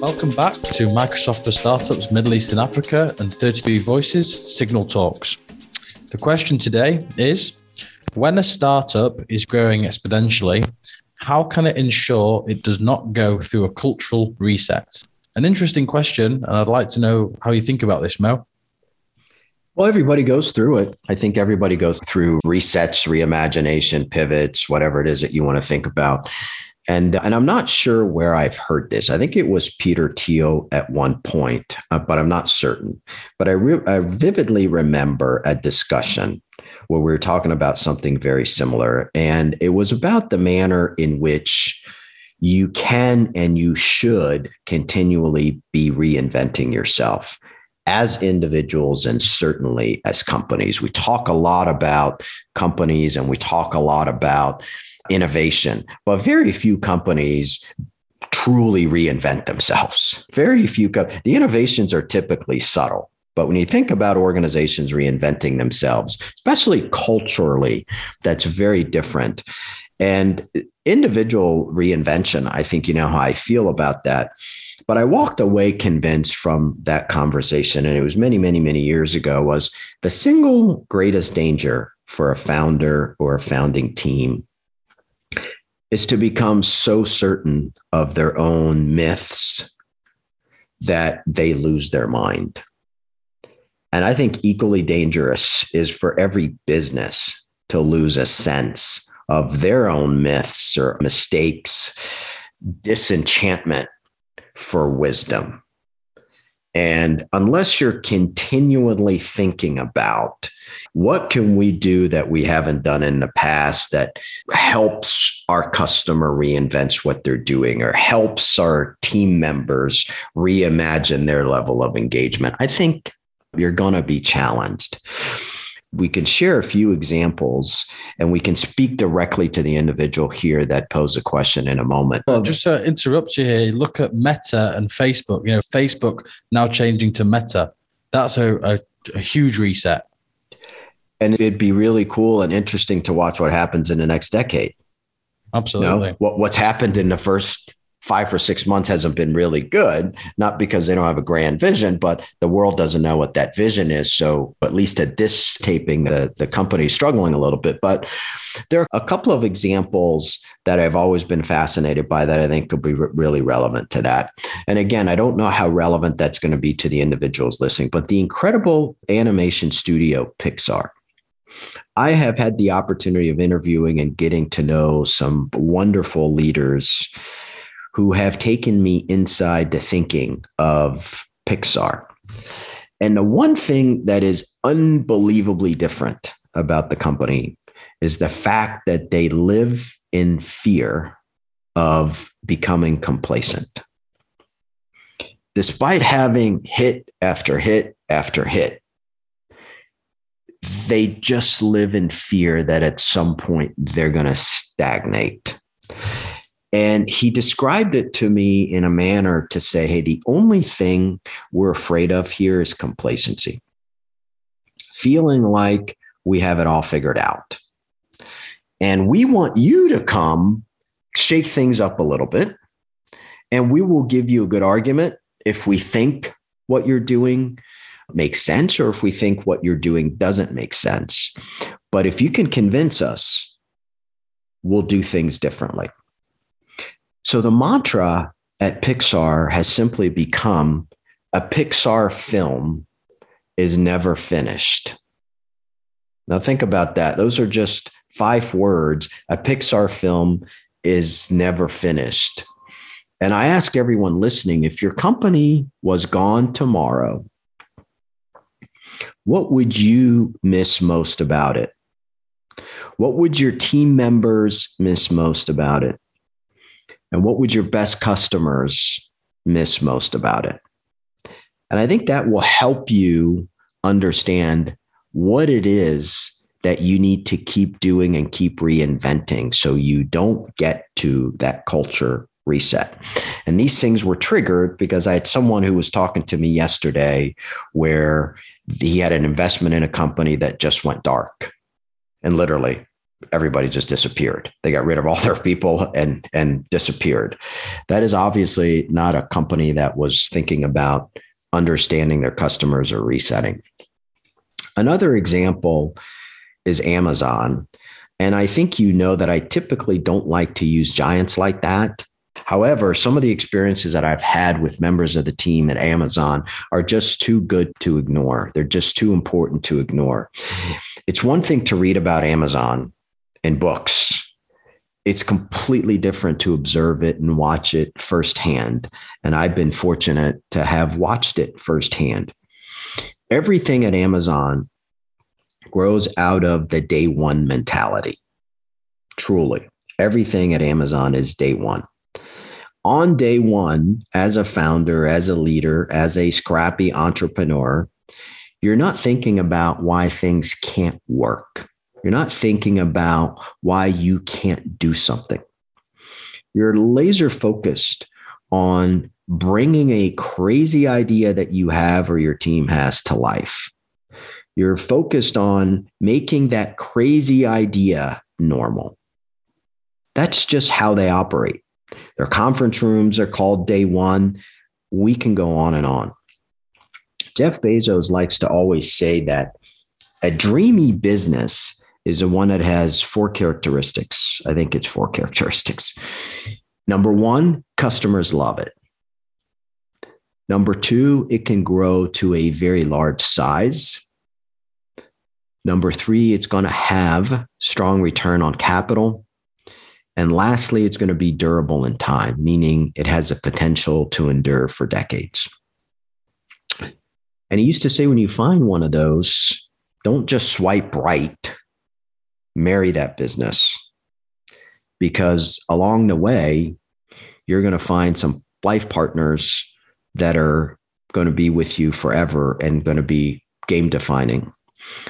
Welcome back to Microsoft for Startups Middle East and Africa and 32 Voices Signal Talks. The question today is when a startup is growing exponentially, how can it ensure it does not go through a cultural reset? An interesting question, and I'd like to know how you think about this, Mo. Well, everybody goes through it. I think everybody goes through resets, reimagination, pivots, whatever it is that you want to think about. And, and I'm not sure where I've heard this. I think it was Peter Thiel at one point, uh, but I'm not certain. But I, re- I vividly remember a discussion where we were talking about something very similar. And it was about the manner in which you can and you should continually be reinventing yourself as individuals and certainly as companies. We talk a lot about companies and we talk a lot about innovation, but very few companies truly reinvent themselves. Very few, co- the innovations are typically subtle. But when you think about organizations reinventing themselves, especially culturally, that's very different. And individual reinvention, I think you know how I feel about that. But I walked away convinced from that conversation, and it was many, many, many years ago, was the single greatest danger for a founder or a founding team is to become so certain of their own myths that they lose their mind. And I think equally dangerous is for every business to lose a sense of their own myths or mistakes, disenchantment for wisdom. And unless you're continually thinking about what can we do that we haven't done in the past that helps our customer reinvent what they're doing or helps our team members reimagine their level of engagement? I think you're going to be challenged we can share a few examples and we can speak directly to the individual here that pose a question in a moment. Well, just to interrupt you here, look at Meta and Facebook. You know, Facebook now changing to Meta. That's a, a, a huge reset. And it'd be really cool and interesting to watch what happens in the next decade. Absolutely. You know, what, what's happened in the first five or six months hasn't been really good, not because they don't have a grand vision, but the world doesn't know what that vision is. So at least at this taping, the, the company's struggling a little bit. But there are a couple of examples that I've always been fascinated by that I think could be re- really relevant to that. And again, I don't know how relevant that's going to be to the individuals listening, but the incredible animation studio Pixar. I have had the opportunity of interviewing and getting to know some wonderful leaders who have taken me inside the thinking of Pixar. And the one thing that is unbelievably different about the company is the fact that they live in fear of becoming complacent. Despite having hit after hit after hit, they just live in fear that at some point they're going to stagnate. And he described it to me in a manner to say, hey, the only thing we're afraid of here is complacency, feeling like we have it all figured out. And we want you to come shake things up a little bit. And we will give you a good argument if we think what you're doing makes sense or if we think what you're doing doesn't make sense. But if you can convince us, we'll do things differently. So the mantra at Pixar has simply become a Pixar film is never finished. Now, think about that. Those are just five words. A Pixar film is never finished. And I ask everyone listening if your company was gone tomorrow, what would you miss most about it? What would your team members miss most about it? And what would your best customers miss most about it? And I think that will help you understand what it is that you need to keep doing and keep reinventing so you don't get to that culture reset. And these things were triggered because I had someone who was talking to me yesterday where he had an investment in a company that just went dark. And literally, everybody just disappeared. They got rid of all their people and and disappeared. That is obviously not a company that was thinking about understanding their customers or resetting. Another example is Amazon. And I think you know that I typically don't like to use giants like that. However, some of the experiences that I've had with members of the team at Amazon are just too good to ignore. They're just too important to ignore. It's one thing to read about Amazon in books. It's completely different to observe it and watch it firsthand. And I've been fortunate to have watched it firsthand. Everything at Amazon grows out of the day one mentality. Truly, everything at Amazon is day one. On day one, as a founder, as a leader, as a scrappy entrepreneur, you're not thinking about why things can't work. You're not thinking about why you can't do something. You're laser focused on bringing a crazy idea that you have or your team has to life. You're focused on making that crazy idea normal. That's just how they operate. Their conference rooms are called day one. We can go on and on. Jeff Bezos likes to always say that a dreamy business is the one that has four characteristics. I think it's four characteristics. Number one, customers love it. Number two, it can grow to a very large size. Number three, it's going to have strong return on capital. And lastly, it's going to be durable in time, meaning it has a potential to endure for decades. And he used to say, when you find one of those, don't just swipe right marry that business because along the way, you're going to find some life partners that are going to be with you forever and going to be game defining.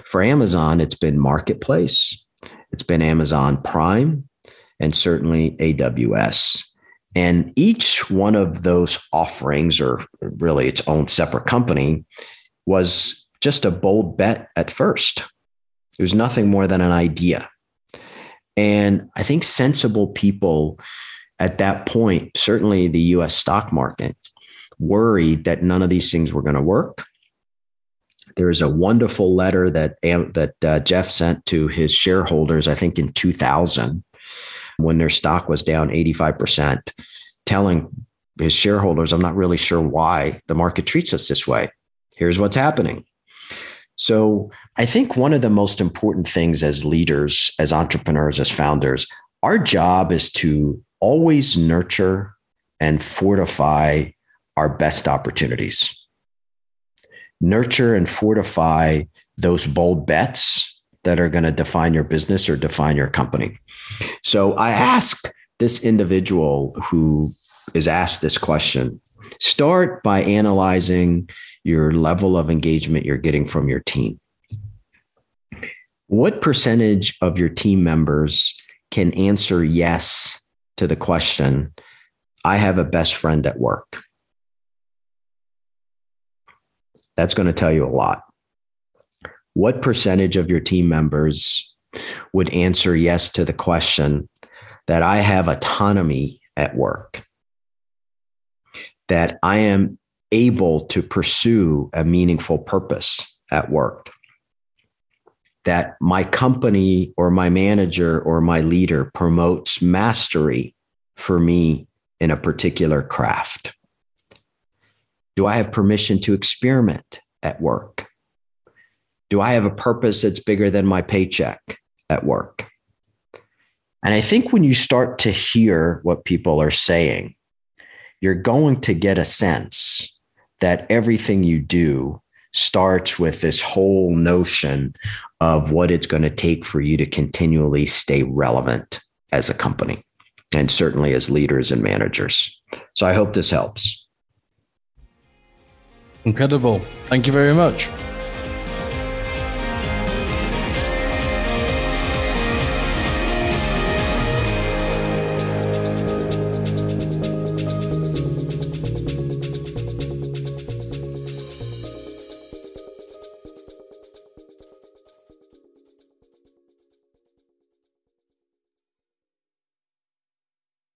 For Amazon, it's been Marketplace, it's been Amazon Prime, and certainly AWS. And each one of those offerings, or really its own separate company, was just a bold bet at first. It was nothing more than an idea. And I think sensible people at that point, certainly the US stock market, worried that none of these things were going to work. There is a wonderful letter that that uh, Jeff sent to his shareholders, I think in 2000, when their stock was down 85%, telling his shareholders, I'm not really sure why the market treats us this way. Here's what's happening. So I think one of the most important things as leaders, as entrepreneurs, as founders, our job is to always nurture and fortify our best opportunities. Nurture and fortify those bold bets that are going to define your business or define your company. So I asked this individual who is asked this question start by analyzing your level of engagement you're getting from your team. What percentage of your team members can answer yes to the question, I have a best friend at work? That's going to tell you a lot. What percentage of your team members would answer yes to the question that I have autonomy at work? That I am able to pursue a meaningful purpose at work. That my company or my manager or my leader promotes mastery for me in a particular craft. Do I have permission to experiment at work? Do I have a purpose that's bigger than my paycheck at work? And I think when you start to hear what people are saying, you're going to get a sense that everything you do starts with this whole notion of what it's going to take for you to continually stay relevant as a company and certainly as leaders and managers. So I hope this helps. Incredible. Thank you very much.